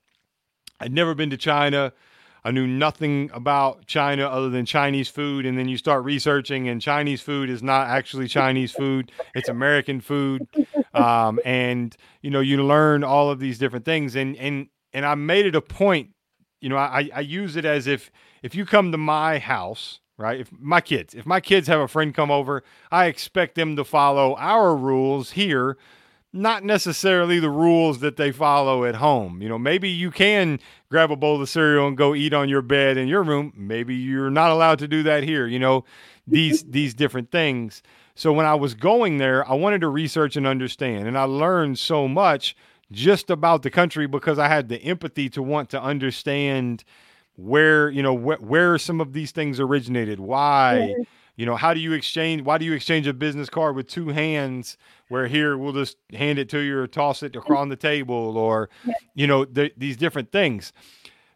S1: I'd never been to China. I knew nothing about China other than Chinese food. And then you start researching, and Chinese food is not actually Chinese food, it's American food. Um, and, you know, you learn all of these different things. And, and, and I made it a point, you know, I, I use it as if if you come to my house, right? If my kids, if my kids have a friend come over, I expect them to follow our rules here not necessarily the rules that they follow at home. You know, maybe you can grab a bowl of cereal and go eat on your bed in your room. Maybe you're not allowed to do that here. You know, these these different things. So when I was going there, I wanted to research and understand, and I learned so much just about the country because I had the empathy to want to understand where you know wh- where some of these things originated, why. You know, how do you exchange? Why do you exchange a business card with two hands? Where here we'll just hand it to you or toss it across the table, or you know, th- these different things.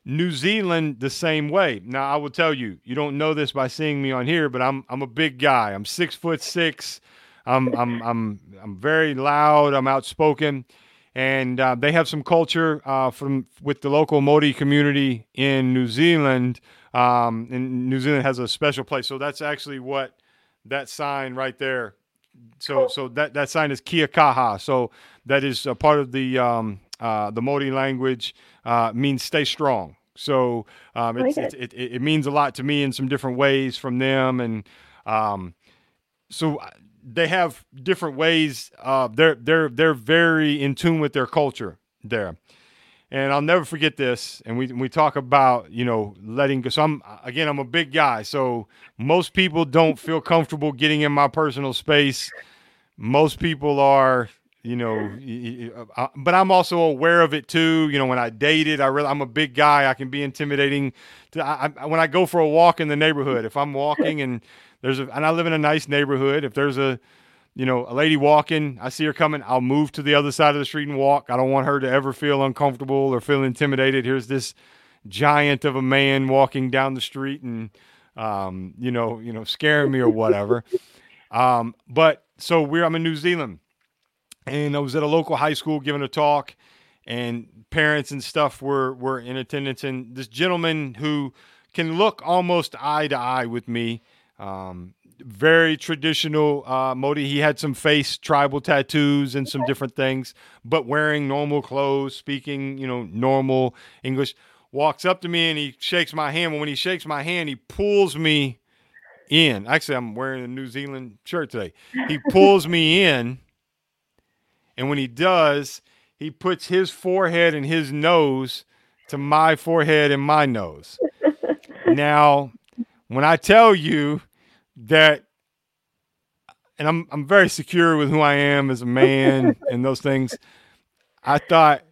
S1: New Zealand the same way. Now I will tell you, you don't know this by seeing me on here, but I'm I'm a big guy. I'm six foot six. I'm I'm I'm I'm very loud. I'm outspoken, and uh, they have some culture uh, from with the local Māori community in New Zealand um, and New Zealand has a special place. So that's actually what that sign right there. So so that that sign is kia kaha. So that is a part of the um, uh, the Māori language uh, means stay strong. So um, it's, it's, it, it, means a lot to me in some different ways from them. And um, so they have different ways. Uh, they're, they're, they're very in tune with their culture there. And I'll never forget this. And we, we talk about, you know, letting go. So I'm, again, I'm a big guy. So most people don't feel comfortable getting in my personal space. Most people are, you know, uh, uh, but I'm also aware of it too. You know, when I dated, I really, I'm a big guy. I can be intimidating. To, I, I, when I go for a walk in the neighborhood, if I'm walking and there's a, and I live in a nice neighborhood, if there's a, you know, a lady walking, I see her coming, I'll move to the other side of the street and walk. I don't want her to ever feel uncomfortable or feel intimidated. Here's this giant of a man walking down the street and, um, you know, you know, scaring me or whatever. um, but so we're, I'm in New Zealand and I was at a local high school giving a talk, and parents and stuff were were in attendance. And this gentleman who can look almost eye to eye with me, um, very traditional uh, Māori. He had some face tribal tattoos and some different things, but wearing normal clothes, speaking you know normal English. Walks up to me and he shakes my hand. When he shakes my hand, he pulls me in. Actually, I'm wearing a New Zealand shirt today. He pulls me in and when he does, he puts his forehead and his nose to my forehead and my nose. now, when I tell you that, and I'm I'm very secure with who I am as a man and those things, I thought,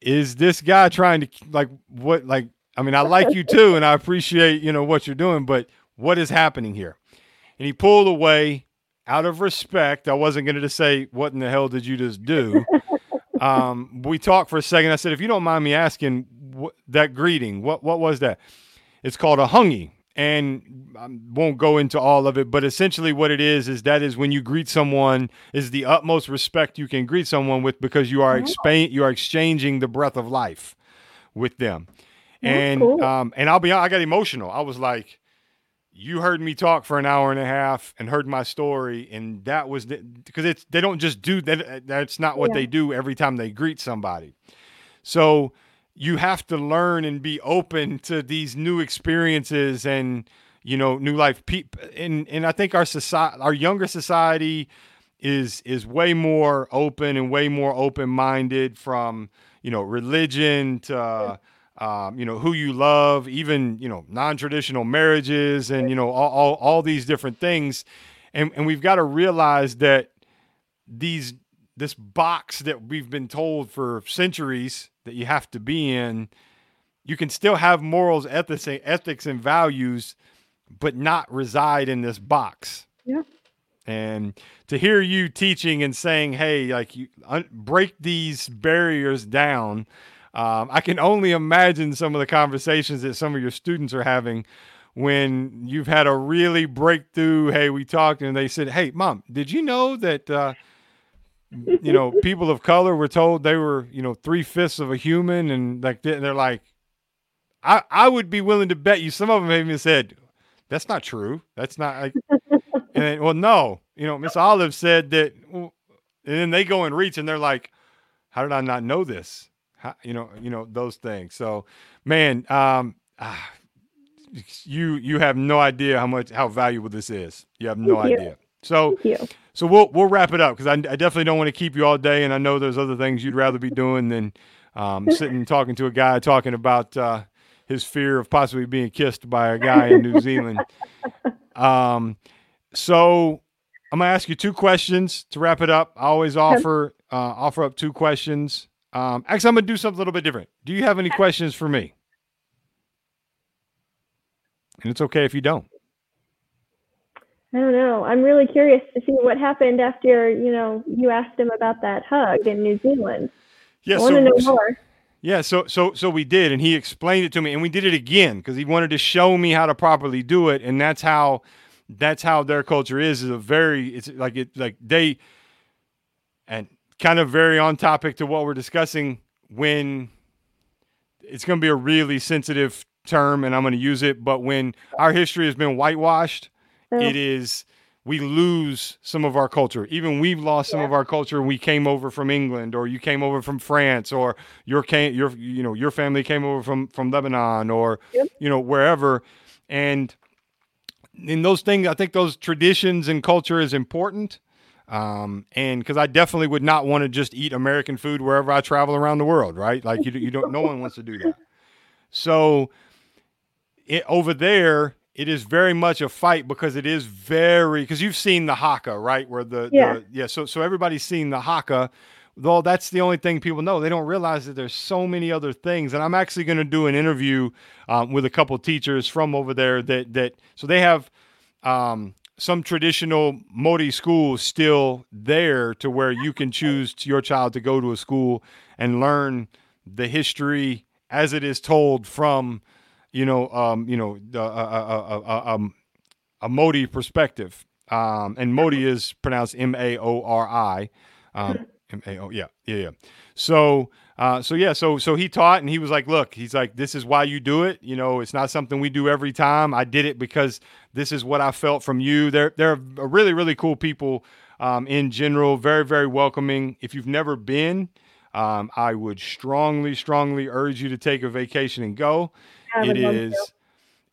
S1: is this guy trying to like what like I mean I like you too and I appreciate you know what you're doing, but what is happening here? And he pulled away out of respect, I wasn't going to just say, What in the hell did you just do? um, we talked for a second. I said, If you don't mind me asking, what, that greeting, what, what was that? It's called a hongi. And I won't go into all of it, but essentially what it is is that is when you greet someone is the utmost respect you can greet someone with because you are oh. expa- you are exchanging the breath of life with them. and cool. um, and I'll be I got emotional. I was like, you heard me talk for an hour and a half and heard my story and that was because it's they don't just do that that's not what yeah. they do every time they greet somebody so you have to learn and be open to these new experiences and you know new life. And and I think our society our younger society is is way more open and way more open minded from you know religion to uh, um, you know, who you love, even, you know, non-traditional marriages and, you know, all, all, all these different things. And, and we've got to realize that these, this box that we've been told for centuries that you have to be in, you can still have morals, ethics, ethics and values, but not reside in this box.
S2: Yeah.
S1: And to hear you teaching and saying, "Hey, like you un- break these barriers down," Um, I can only imagine some of the conversations that some of your students are having when you've had a really breakthrough. Hey, we talked, and they said, "Hey, mom, did you know that?" Uh, you know, people of color were told they were, you know, three fifths of a human, and like they're like, I I would be willing to bet you. Some of them even said, "That's not true. That's not." Like, and then, well, no, you know, Miss Olive said that, and then they go and reach, and they're like, "How did I not know this?" you know, you know those things. So, man, um, ah, you you have no idea how much how valuable this is. You have no idea. So, so we'll we'll wrap it up because I, I, definitely don't want to keep you all day, and I know there's other things you'd rather be doing than um, sitting talking to a guy talking about uh, his fear of possibly being kissed by a guy in New Zealand. Um, so I'm gonna ask you two questions to wrap it up. I always offer uh, offer up two questions um, actually, I'm going to do something a little bit different. Do you have any questions for me? And it's okay if you don't.
S2: I don't know. I'm really curious to see what happened after you know you asked him about that hug in New Zealand.
S1: Yeah, I
S2: want to know more.
S1: Yeah, so so so we did, and he explained it to me, and we did it again because he wanted to show me how to properly do it, and that's how that's how their culture is. Is a very it's like it like they and kind of very on topic to what we're discussing when it's going to be a really sensitive term and I'm going to use it, but when our history has been whitewashed, it is we lose some of our culture. Even we've lost some of our culture. We came over from England, or you came over from France, or your came your you know your family came over from from Lebanon, or
S2: Yep.
S1: you know wherever. And in those things, I think those traditions and culture is important. Um, and because I definitely would not want to just eat American food wherever I travel around the world, right? Like you, you don't. No one wants to do that. So it, over there, it is very much a fight because it is very because you've seen the haka, right? Where the
S2: Yeah.
S1: the, yeah. So so everybody's seen the haka. Though that's the only thing people know. They don't realize that there's so many other things. And I'm actually going to do an interview um, with a couple teachers from over there that that so they have um, some traditional Māori schools still there to where you can choose to your child to go to a school and learn the history as it is told from you know um, you know the, uh, uh, uh, uh, um, a Māori perspective. Um, and Māori is pronounced M A O R I. Um, M A O yeah yeah yeah. So uh, so yeah so so he taught and he was like, look, he's like, this is why you do it. You know, it's not something we do every time. I did it because this is what I felt from you. They're they're really really cool people um, in general. Very very welcoming. If you've never been. Um, I would strongly, strongly urge you to take a vacation and go. It is,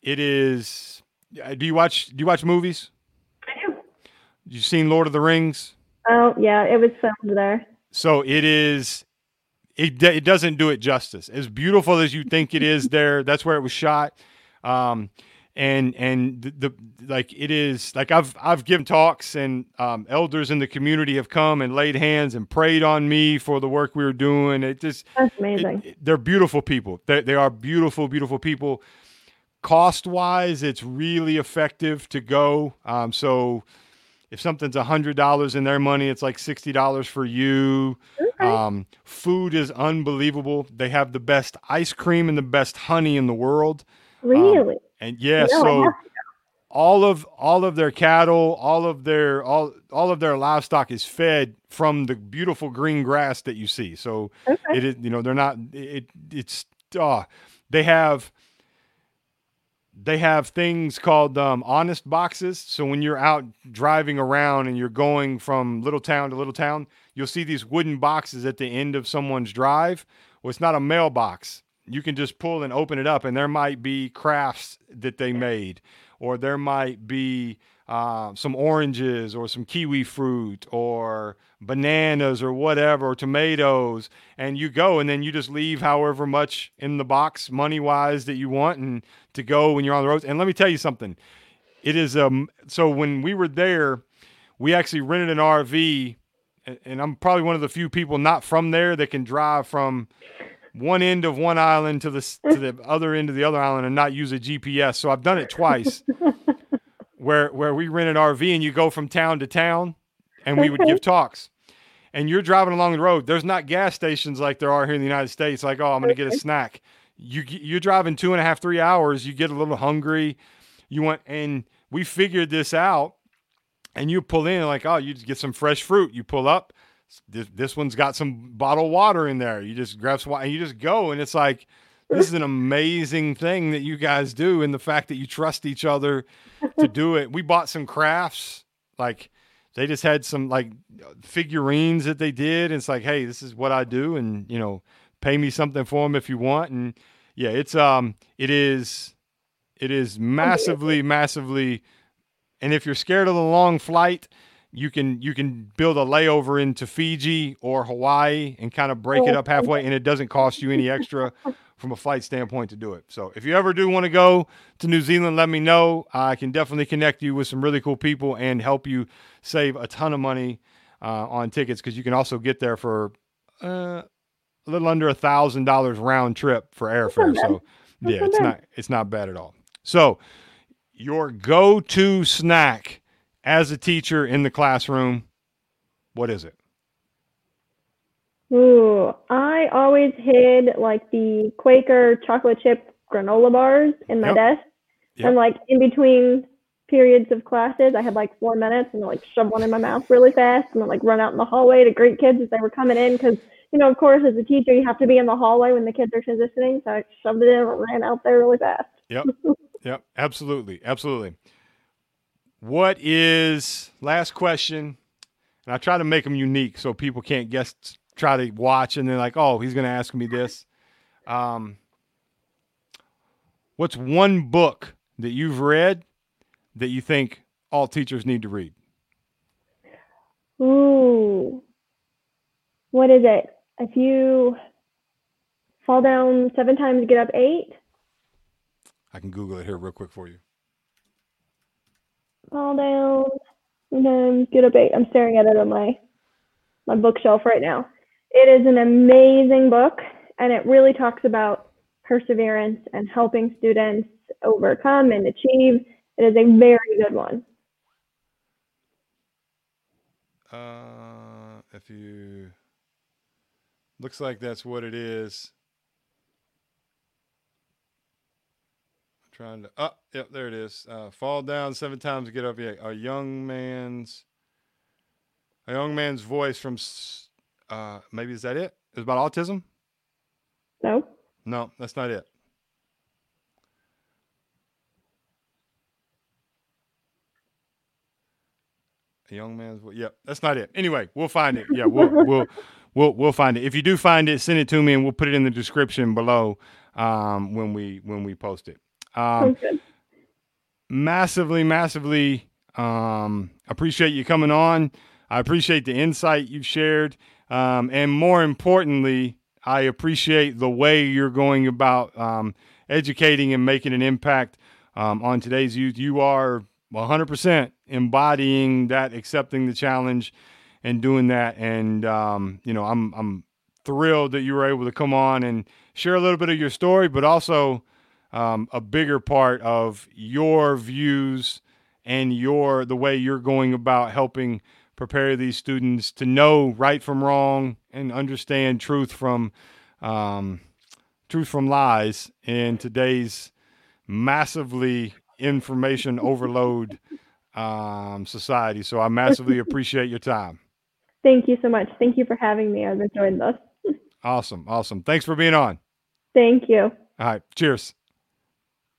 S1: it is. uh, Do you watch? Do you watch movies?
S2: I do.
S1: You seen Lord of the Rings?
S2: Oh yeah, it was filmed there.
S1: So it is. It it doesn't do it justice. As beautiful as you think it is, there. That's where it was shot. Um, and and the, the like it is like I've I've given talks and um, elders in the community have come and laid hands and prayed on me for the work we were doing. It just
S2: That's
S1: it-
S2: amazing.
S1: it- they're beautiful people. They, they are beautiful, beautiful people. Cost wise, it's really effective to go. Um, so if something's a hundred dollars in their money, it's like sixty dollars for you.
S2: Okay.
S1: Um, food is unbelievable. They have the best ice cream and the best honey in the world.
S2: really?
S1: And yeah,
S2: No,
S1: so all of all of their cattle, all of their all all of their livestock is fed from the beautiful green grass that you see. So
S2: Okay.
S1: it is you know they're not it it's uh they have they have things called um, honest boxes so when you're out driving around and you're going from little town to little town you'll see these wooden boxes at the end of someone's drive well it's not a mailbox you can just pull and open it up and there might be crafts that they made or there might be uh, some oranges or some kiwi fruit or bananas or whatever or tomatoes and you go and then you just leave however much in the box money wise that you want and to go when you're on the road. And let me tell you something. It is um so when we were there we actually rented an rv and i'm probably one of the few people not from there that can drive from one end of one island to the to the other end of the other island and not use a gps so i've done it twice where where we rent an RV and you go from town to town and we would give talks. And you're driving along the road. There's not gas stations like there are here in the United States. Like, oh, I'm going to get a snack. You you're driving two and a half, three hours. You get a little hungry. You want, and we figured this out. And you pull in like, oh, you just get some fresh fruit. You pull up. This, this one's got some bottled water in there. You just grab some water and you just go. And it's like, this is an amazing thing that you guys do. And the fact that you trust each other to do it. We bought some crafts, like they just had some like figurines that they did. And it's like, hey, this is what I do, and you know, pay me something for them if you want. And yeah, it's um, it is, it is massively, massively. And if you're scared of the long flight, you can you can build a layover into Fiji or Hawaii and kind of break it up halfway, and it doesn't cost you any extra from a flight standpoint to do it. So if you ever do want to go to New Zealand, let me know. I can definitely connect you with some really cool people and help you save a ton of money uh, on tickets because you can also get there for uh, a little under a thousand dollars round trip for airfare. So yeah, it's not it's not bad at all. So your go-to snack as a teacher in the classroom, what is it?
S2: Ooh, I always hid like the Quaker chocolate chip granola bars in my
S1: Yep.
S2: desk.
S1: Yep.
S2: And like in between periods of classes, I had like four minutes and like shove one in my mouth really fast and then like run out in the hallway to greet kids as they were coming in. Cause, you know, of course, as a teacher, you have to be in the hallway when the kids are transitioning. So I shoved it in and ran out there really fast.
S1: Yep. yep. Absolutely. Absolutely. What is last question? And I try to make them unique so people can't guess. Try to watch and they're like, "Oh, he's going to ask me this." Um, what's one book that you've read that you think all teachers need to read?
S2: Ooh, what is it? If you fall down seven times, get up eight.
S1: I can Google it here real quick for you.
S2: Fall down, and then get a bait. I'm staring at it on my my bookshelf right now. It is an amazing book, and it really talks about perseverance and helping students overcome and achieve. It is a very good one.
S1: Uh, if you looks like that's what it is. Trying to. Oh, yep, there it is. Uh, fall down seven times, get up. Yeah, a young man's. A young man's voice from. Uh, maybe is that it? It's about autism.
S2: No.
S1: No, that's not it. A young man's voice. Yep, that's not it. Anyway, we'll find it. Yeah, we'll we'll we'll we'll find it. If you do find it, send it to me, and we'll put it in the description below um, when we when we post it. Um, massively, massively um, appreciate you coming on. I appreciate the insight you've shared, um, and more importantly, I appreciate the way you're going about um, educating and making an impact um, on today's youth. You are 100% embodying that, accepting the challenge, and doing that. And um, you know, I'm I'm thrilled that you were able to come on and share a little bit of your story, but also um, a bigger part of your views and your the way you're going about helping prepare these students to know right from wrong and understand truth from um, truth from lies in today's massively information overload um, society. So I massively appreciate your time.
S2: Thank you so much. Thank you for having me. I've enjoyed this.
S1: Awesome, awesome. Thanks for being on.
S2: Thank you.
S1: All right, cheers.